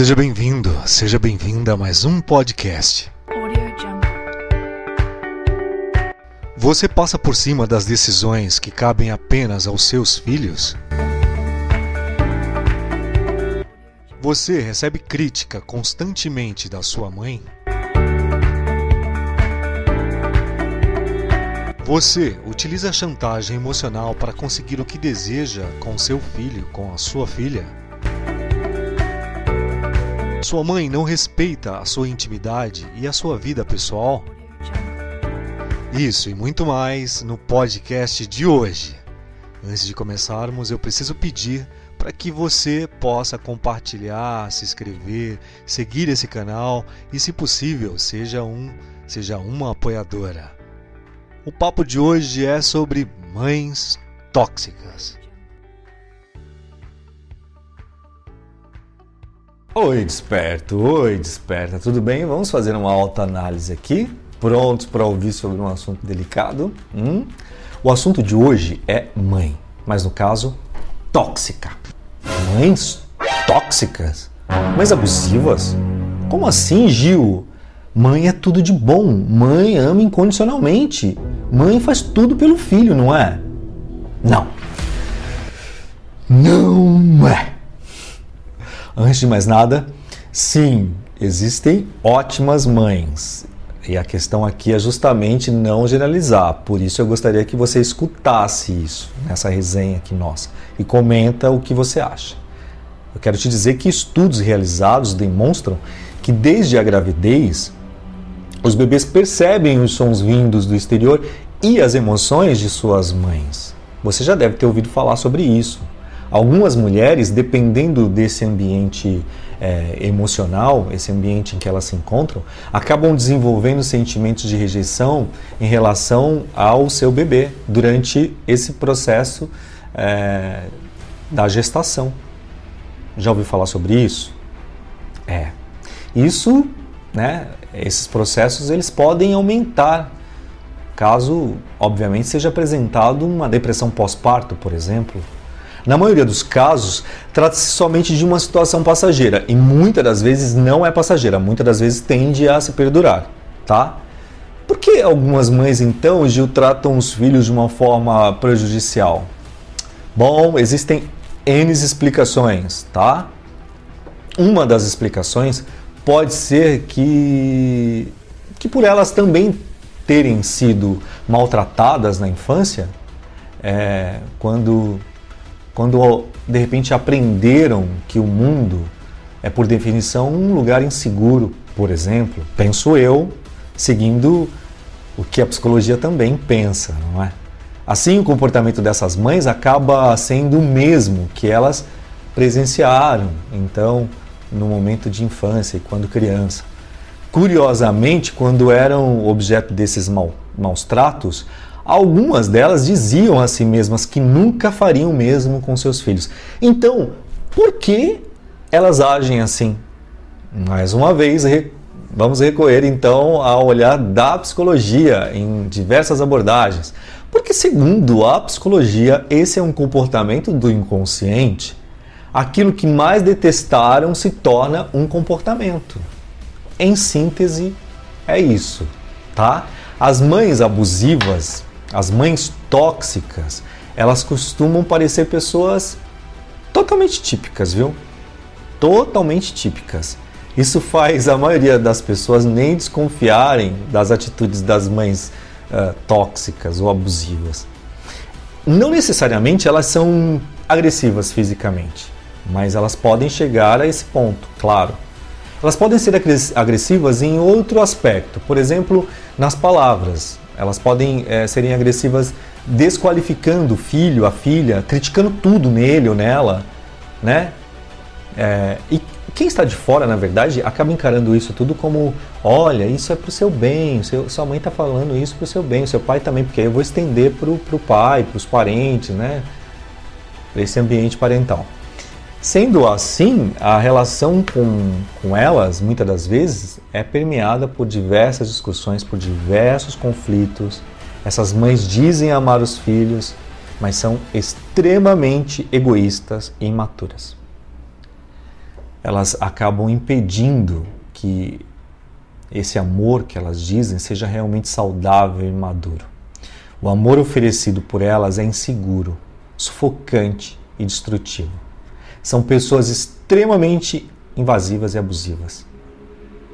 Seja bem-vindo, seja bem-vinda a mais um podcast. Você passa por cima das decisões que cabem apenas aos seus filhos? Você recebe crítica constantemente da sua mãe? Você utiliza a chantagem emocional para conseguir o que deseja com seu filho, com a sua filha? Sua mãe não respeita a sua intimidade e a sua vida pessoal? Isso e muito mais no podcast de hoje. Antes de começarmos, eu preciso pedir para que você possa compartilhar, se inscrever, seguir esse canal e, se possível, seja um, seja uma apoiadora. O papo de hoje é sobre mães tóxicas. Oi, desperto, oi, desperta, tudo bem? Vamos fazer uma alta análise aqui, prontos para ouvir sobre um assunto delicado? Hum? O assunto de hoje é mãe, mas no caso, tóxica. Mães tóxicas? Mães abusivas? Como assim, Gil? Mãe é tudo de bom, mãe ama incondicionalmente, mãe faz tudo pelo filho, não é? Não. Não é. Antes de mais nada, sim, existem ótimas mães. E a questão aqui é justamente não generalizar. Por isso eu gostaria que você escutasse isso nessa resenha aqui nossa e comenta o que você acha. Eu quero te dizer que estudos realizados demonstram que desde a gravidez os bebês percebem os sons vindos do exterior e as emoções de suas mães. Você já deve ter ouvido falar sobre isso. Algumas mulheres, dependendo desse ambiente eh, emocional, esse ambiente em que elas se encontram, acabam desenvolvendo sentimentos de rejeição em relação ao seu bebê durante esse processo eh, da gestação. Já ouviu falar sobre isso? É. Isso, né, esses processos, eles podem aumentar caso, obviamente, seja apresentado uma depressão pós-parto, por exemplo. Na maioria dos casos, trata-se somente de uma situação passageira e muitas das vezes não é passageira, muitas das vezes tende a se perdurar, tá? Por que algumas mães então, Gil, tratam os filhos de uma forma prejudicial? Bom, existem N explicações, tá? Uma das explicações pode ser que, que por elas também terem sido maltratadas na infância, é, quando, quando de repente aprenderam que o mundo é por definição um lugar inseguro, por exemplo, penso eu, seguindo o que a psicologia também pensa, não é? Assim, o comportamento dessas mães acaba sendo o mesmo que elas presenciaram, então, no momento de infância e quando criança. Curiosamente, quando eram objeto desses maus tratos, algumas delas diziam a si mesmas que nunca fariam o mesmo com seus filhos. Então, por que elas agem assim? Mais uma vez, vamos recorrer então ao olhar da psicologia em diversas abordagens. Porque, segundo a psicologia, esse é um comportamento do inconsciente. Aquilo que mais detestaram se torna um comportamento. Em síntese, é isso, tá? As mães abusivas, as mães tóxicas, elas costumam parecer pessoas totalmente típicas, viu? Totalmente típicas. Isso faz a maioria das pessoas nem desconfiarem das atitudes das mães eh, tóxicas ou abusivas. Não necessariamente elas são agressivas fisicamente, mas elas podem chegar a esse ponto, claro. Elas podem ser agres- agressivas em outro aspecto, por exemplo, nas palavras. Elas podem eh, serem agressivas desqualificando o filho, a filha, criticando tudo nele ou nela, né? É, e quem está de fora, na verdade, acaba encarando isso tudo como: olha, isso é para o seu bem, seu- sua mãe está falando isso para o seu bem, seu pai também, porque aí eu vou estender para o pai, para os parentes, né? Para esse ambiente parental. Sendo assim, a relação com, com elas, muitas das vezes, é permeada por diversas discussões, por diversos conflitos. Essas mães dizem amar os filhos, mas são extremamente egoístas e imaturas. elas acabam impedindo que esse amor que elas dizem seja realmente saudável e maduro. O amor oferecido por elas é inseguro, sufocante e destrutivo. São pessoas extremamente invasivas e abusivas.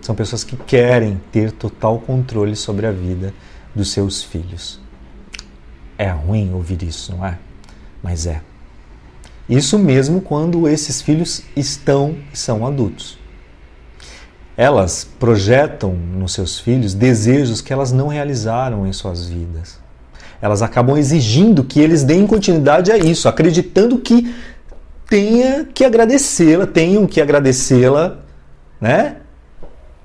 São pessoas que querem ter total controle sobre a vida dos seus filhos. É ruim ouvir isso, não é? Mas é. Isso mesmo quando esses filhos estão e são adultos. Elas projetam nos seus filhos desejos que elas não realizaram em suas vidas. Elas acabam exigindo que eles deem continuidade a isso, acreditando que tenha que agradecê-la, tenham que agradecê-la, né?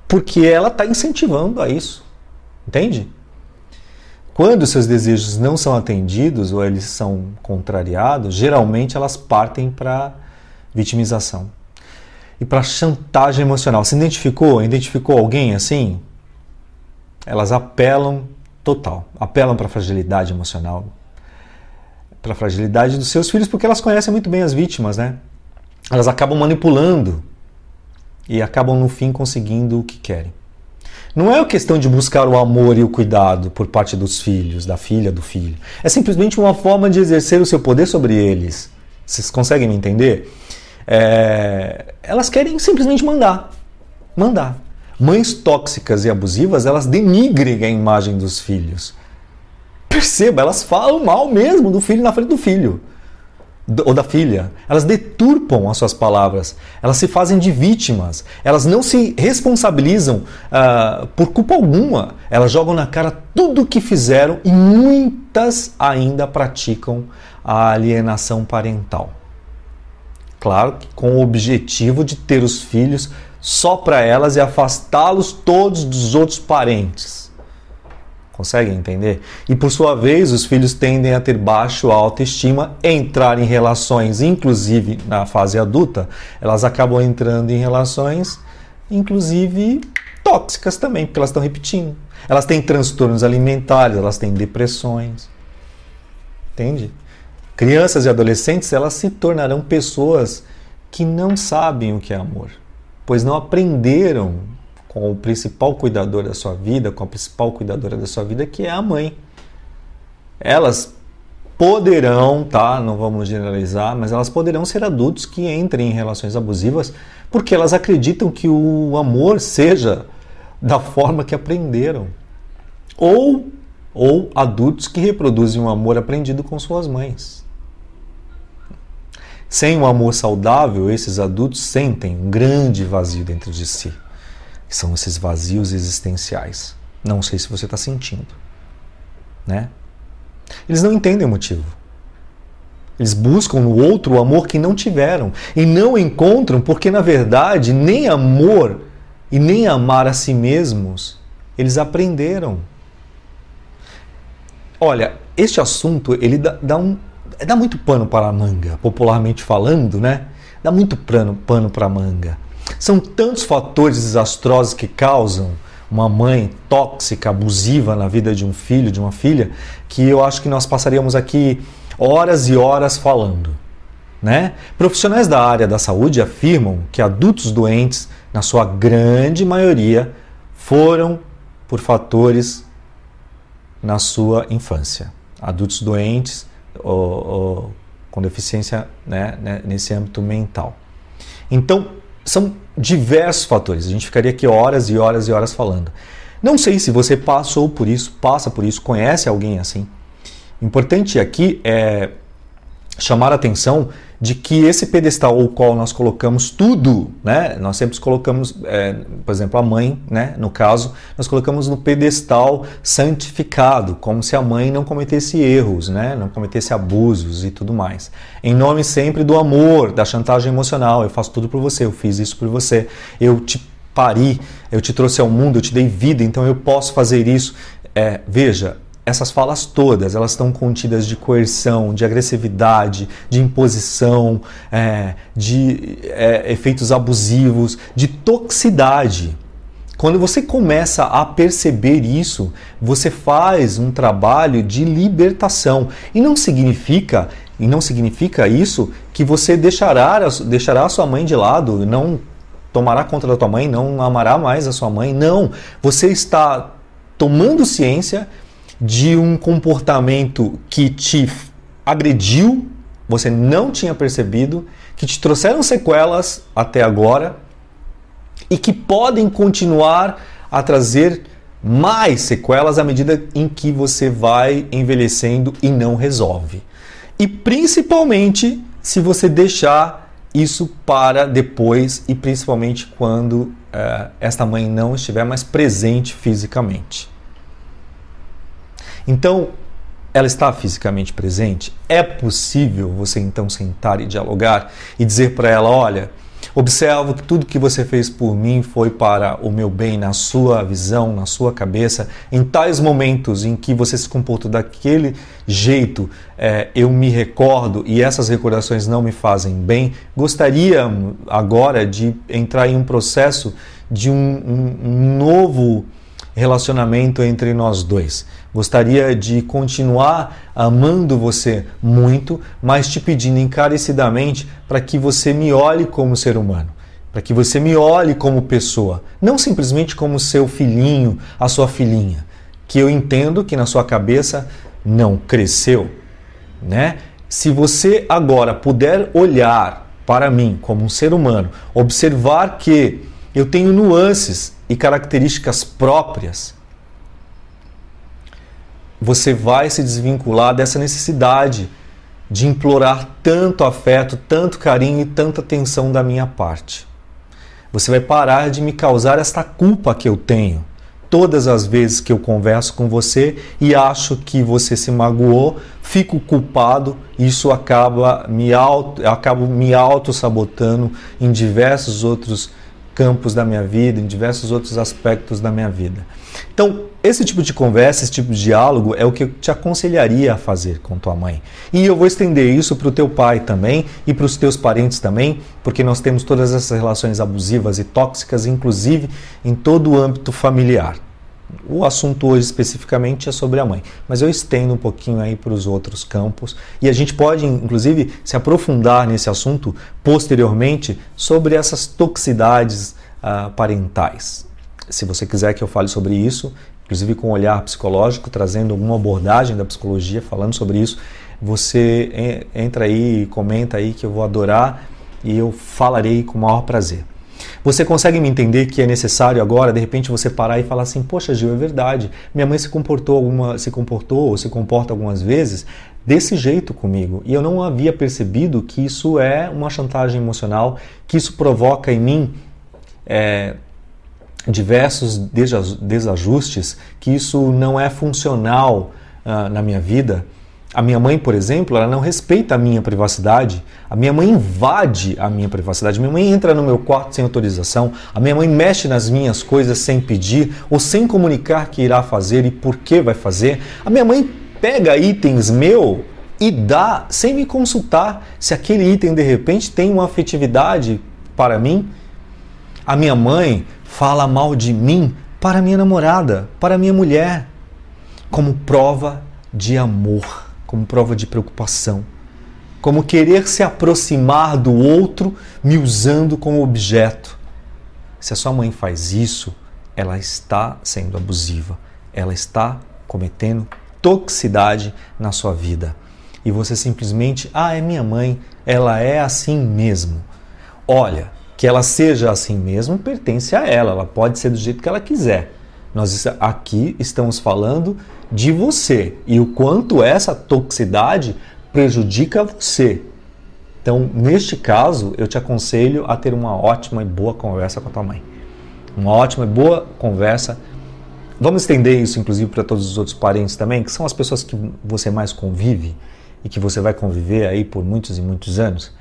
Porque ela está incentivando a isso. Entende? Quando seus desejos não são atendidos ou eles são contrariados, geralmente elas partem para vitimização e para chantagem emocional. Se identificou? Identificou alguém assim? Elas apelam total, apelam para fragilidade emocional, para a fragilidade dos seus filhos, porque elas conhecem muito bem as vítimas, né? Elas acabam manipulando e acabam no fim conseguindo o que querem. Não é questão de buscar o amor e o cuidado por parte dos filhos, da filha, do filho. É simplesmente uma forma de exercer o seu poder sobre eles. Vocês conseguem me entender? É... Elas querem simplesmente mandar. Mandar. Mães tóxicas e abusivas, elas denigrem a imagem dos filhos. Perceba, elas falam mal mesmo do filho na frente do filho ou da filha. Elas deturpam as suas palavras, elas se fazem de vítimas, elas não se responsabilizam uh, por culpa alguma. Elas jogam na cara tudo o que fizeram e muitas ainda praticam a alienação parental. Claro que com o objetivo de ter os filhos só para elas e afastá-los todos dos outros parentes. Conseguem entender? E por sua vez, os filhos tendem a ter baixo autoestima, entrar em relações, inclusive na fase adulta, elas acabam entrando em relações, inclusive tóxicas também, porque elas estão repetindo. Elas têm transtornos alimentares, elas têm depressões. Entende? Crianças e adolescentes, elas se tornarão pessoas que não sabem o que é amor, pois não aprenderam com o principal cuidador da sua vida, com a principal cuidadora da sua vida, que é a mãe. Elas poderão, tá? Não vamos generalizar, mas elas poderão ser adultos que entrem em relações abusivas porque elas acreditam que o amor seja da forma que aprenderam. Ou ou adultos que reproduzem o um amor aprendido com suas mães. Sem um amor saudável, esses adultos sentem um grande vazio dentro de si que são esses vazios existenciais. Não sei se você está sentindo, né? Eles não entendem o motivo. Eles buscam no outro o amor que não tiveram e não encontram porque na verdade nem amor e nem amar a si mesmos eles aprenderam. Olha, este assunto ele dá, dá um dá muito pano para a manga, popularmente falando, né? Dá muito pano, pano para a manga. São tantos fatores desastrosos que causam uma mãe tóxica, abusiva na vida de um filho, de uma filha, que eu acho que nós passaríamos aqui horas e horas falando. Né? Profissionais da área da saúde afirmam que adultos doentes, na sua grande maioria, foram por fatores na sua infância. Adultos doentes ou, ou com deficiência né, né nesse âmbito mental. Então, são diversos fatores. A gente ficaria aqui horas e horas e horas falando. Não sei se você passou por isso, passa por isso, conhece alguém assim. Importante aqui é chamar a atenção de que esse pedestal ao qual nós colocamos tudo, né? Nós sempre colocamos, é, por exemplo, a mãe, né? No caso, nós colocamos no pedestal santificado, como se a mãe não cometesse erros, né? Não cometesse abusos e tudo mais. Em nome sempre do amor, da chantagem emocional. Eu faço tudo por você, eu fiz isso por você, eu te pari, eu te trouxe ao mundo, eu te dei vida, então eu posso fazer isso. É, veja, essas falas todas, elas estão contidas de coerção, de agressividade, de imposição, é, de é, efeitos abusivos, de toxicidade. Quando você começa a perceber isso, você faz um trabalho de libertação. E não significa, e não significa isso que você deixará, deixará a sua mãe de lado, não tomará conta da tua mãe, não amará mais a sua mãe. Não, você está tomando ciência de um comportamento que te agrediu, você não tinha percebido, que te trouxeram sequelas até agora e que podem continuar a trazer mais sequelas à medida em que você vai envelhecendo e não resolve. E principalmente se você deixar isso para depois e principalmente quando uh, esta mãe não estiver mais presente fisicamente. Então, ela está fisicamente presente? É possível você então sentar e dialogar e dizer para ela: olha, Observo que tudo que você fez por mim foi para o meu bem, na sua visão, na sua cabeça. Em tais momentos em que você se comportou daquele jeito, é, eu me recordo e essas recordações não me fazem bem. Gostaria agora de entrar em um processo de um, um, um novo relacionamento entre nós dois. Gostaria de continuar amando você muito, mas te pedindo encarecidamente para que você me olhe como ser humano, para que você me olhe como pessoa, não simplesmente como seu filhinho, a sua filhinha, que eu entendo que na sua cabeça não cresceu, né? Se você agora puder olhar para mim como um ser humano, observar que eu tenho nuances e características próprias, você vai se desvincular dessa necessidade de implorar tanto afeto, tanto carinho e tanta atenção da minha parte. Você vai parar de me causar esta culpa que eu tenho todas as vezes que eu converso com você e acho que você se magoou, fico culpado, isso acaba me auto, acabo me auto sabotando em diversos outros campos da minha vida, em diversos outros aspectos da minha vida. Então, esse tipo de conversa, esse tipo de diálogo é o que eu te aconselharia a fazer com tua mãe. E eu vou estender isso para o teu pai também e para os teus parentes também, porque nós temos todas essas relações abusivas e tóxicas, inclusive em todo o âmbito familiar. O assunto hoje especificamente é sobre a mãe, mas eu estendo um pouquinho aí para os outros campos e a gente pode, inclusive, se aprofundar nesse assunto posteriormente sobre essas toxicidades uh, parentais. Se você quiser que eu fale sobre isso, inclusive com um olhar psicológico, trazendo alguma abordagem da psicologia falando sobre isso, você entra aí, comenta aí que eu vou adorar e eu falarei com o maior prazer. Você consegue me entender que é necessário agora, de repente, você parar e falar assim: Poxa, Gil, é verdade. Minha mãe se comportou alguma, se comportou ou se comporta algumas vezes desse jeito comigo e eu não havia percebido que isso é uma chantagem emocional, que isso provoca em mim é, diversos desajustes, que isso não é funcional uh, na minha vida. A minha mãe, por exemplo, ela não respeita a minha privacidade. A minha mãe invade a minha privacidade. Minha mãe entra no meu quarto sem autorização. A minha mãe mexe nas minhas coisas sem pedir ou sem comunicar que irá fazer e por que vai fazer. A minha mãe pega itens meu e dá sem me consultar se aquele item de repente tem uma afetividade para mim. A minha mãe fala mal de mim para minha namorada, para minha mulher, como prova de amor como prova de preocupação, como querer se aproximar do outro me usando como objeto. Se a sua mãe faz isso, ela está sendo abusiva, ela está cometendo toxicidade na sua vida. E você simplesmente, ah, é minha mãe, ela é assim mesmo. Olha, que ela seja assim mesmo pertence a ela, ela pode ser do jeito que ela quiser. Nós aqui estamos falando de você e o quanto essa toxicidade prejudica você. Então, neste caso, eu te aconselho a ter uma ótima e boa conversa com a tua mãe. Uma ótima e boa conversa. Vamos estender isso, inclusive, para todos os outros parentes também, que são as pessoas que você mais convive e que você vai conviver aí por muitos e muitos anos.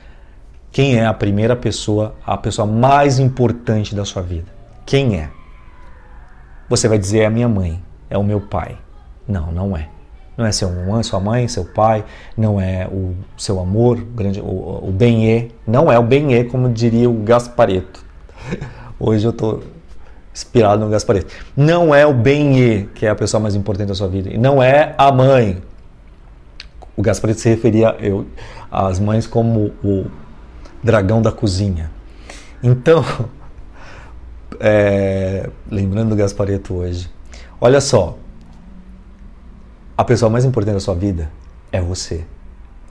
Quem é a primeira pessoa, a pessoa mais importante da sua vida? Quem é? Você vai dizer é a minha mãe, é o meu pai. Não, não é. Não é seu mãe, sua mãe, seu pai, não é o seu amor, grande, o, o bem-é, não é o bem-é, como diria o Gaspareto. Hoje eu tô inspirado no Gaspareto. Não é o bem que é a pessoa mais importante da sua vida. E não é a mãe. O Gaspareto se referia eu, às mães como o dragão da cozinha. Então, é, lembrando do Gaspareto hoje, olha só, a pessoa mais importante da sua vida é você.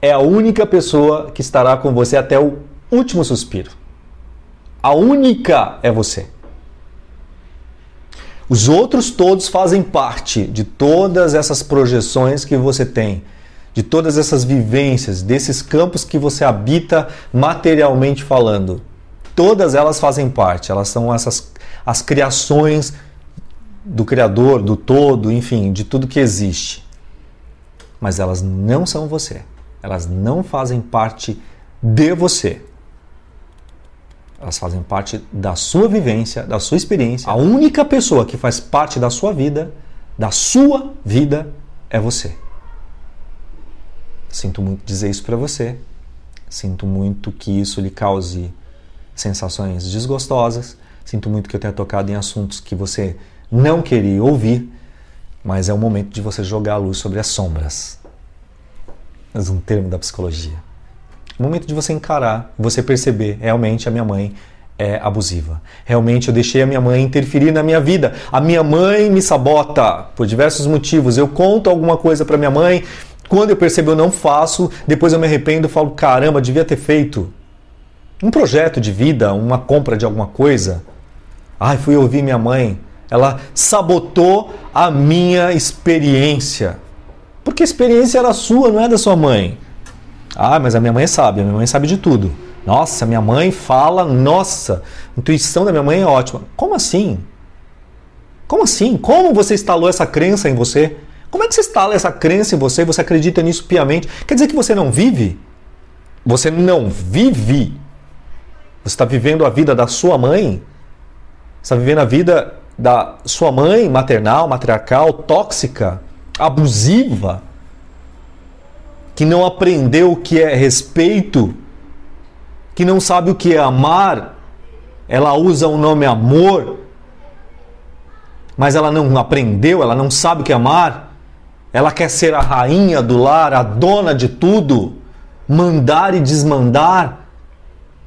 É a única pessoa que estará com você até o último suspiro. A única é você. Os outros todos fazem parte de todas essas projeções que você tem, de todas essas vivências, desses campos que você habita materialmente falando. Todas elas fazem parte, elas são essas as criações do Criador, do todo, enfim, de tudo que existe. Mas elas não são você. Elas não fazem parte de você. Elas fazem parte da sua vivência, da sua experiência. A única pessoa que faz parte da sua vida, da sua vida, é você. Sinto muito dizer isso para você. Sinto muito que isso lhe cause sensações desgostosas. Sinto muito que eu tenha tocado em assuntos que você não queria ouvir, mas é o momento de você jogar a luz sobre as sombras. Mas um termo da psicologia momento de você encarar, você perceber, realmente a minha mãe é abusiva. Realmente eu deixei a minha mãe interferir na minha vida. A minha mãe me sabota por diversos motivos. Eu conto alguma coisa para minha mãe, quando eu percebo eu não faço, depois eu me arrependo, falo caramba, devia ter feito um projeto de vida, uma compra de alguma coisa. Ai, fui ouvir minha mãe. Ela sabotou a minha experiência. Porque a experiência era sua, não é da sua mãe. Ah, mas a minha mãe sabe, a minha mãe sabe de tudo. Nossa, minha mãe fala, nossa, a intuição da minha mãe é ótima. Como assim? Como assim? Como você instalou essa crença em você? Como é que você instala essa crença em você? Você acredita nisso piamente? Quer dizer que você não vive? Você não vive. Você está vivendo a vida da sua mãe? Está vivendo a vida da sua mãe maternal, matriarcal, tóxica, abusiva? que não aprendeu o que é respeito, que não sabe o que é amar, ela usa o nome amor, mas ela não aprendeu, ela não sabe o que é amar, ela quer ser a rainha do lar, a dona de tudo, mandar e desmandar,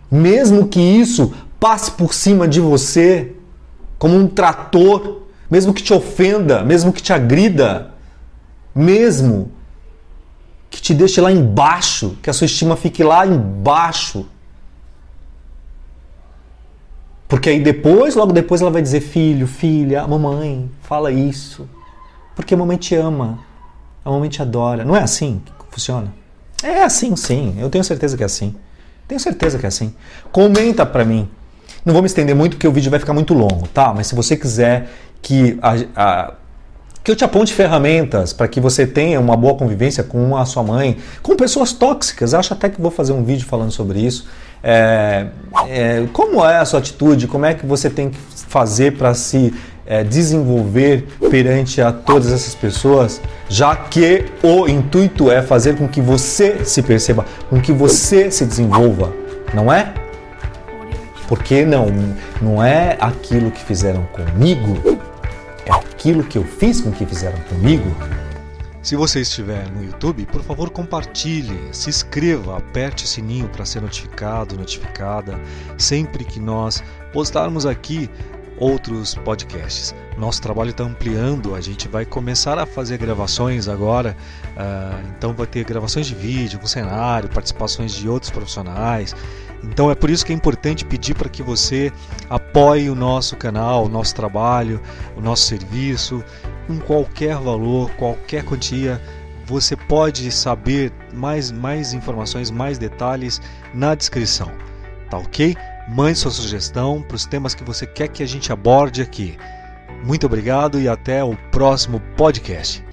mesmo que isso passe por cima de você como um trator, mesmo que te ofenda, mesmo que te agrida, mesmo que te deixe lá embaixo, que a sua estima fique lá embaixo. Porque aí depois, logo depois, ela vai dizer: Filho, filha, mamãe, fala isso. Porque a mamãe te ama, a mamãe te adora. Não é assim que funciona? É assim, sim. Eu tenho certeza que é assim. Tenho certeza que é assim. Comenta pra mim. Não vou me estender muito porque o vídeo vai ficar muito longo, tá? Mas se você quiser que a, a que eu te aponte ferramentas para que você tenha uma boa convivência com a sua mãe, com pessoas tóxicas. Acho até que vou fazer um vídeo falando sobre isso. É, é, como é a sua atitude? Como é que você tem que fazer para se é, desenvolver perante a todas essas pessoas, já que o intuito é fazer com que você se perceba, com que você se desenvolva, não é? Porque não, não é aquilo que fizeram comigo é aquilo que eu fiz com que fizeram comigo. Se você estiver no YouTube, por favor compartilhe, se inscreva, aperte o sininho para ser notificado, notificada sempre que nós postarmos aqui outros podcasts. Nosso trabalho está ampliando, a gente vai começar a fazer gravações agora, uh, então vai ter gravações de vídeo, com cenário, participações de outros profissionais. Então é por isso que é importante pedir para que você apoie o nosso canal, o nosso trabalho, o nosso serviço, com qualquer valor, qualquer quantia. Você pode saber mais, mais informações, mais detalhes na descrição. Tá ok? Mande sua sugestão para os temas que você quer que a gente aborde aqui. Muito obrigado e até o próximo podcast.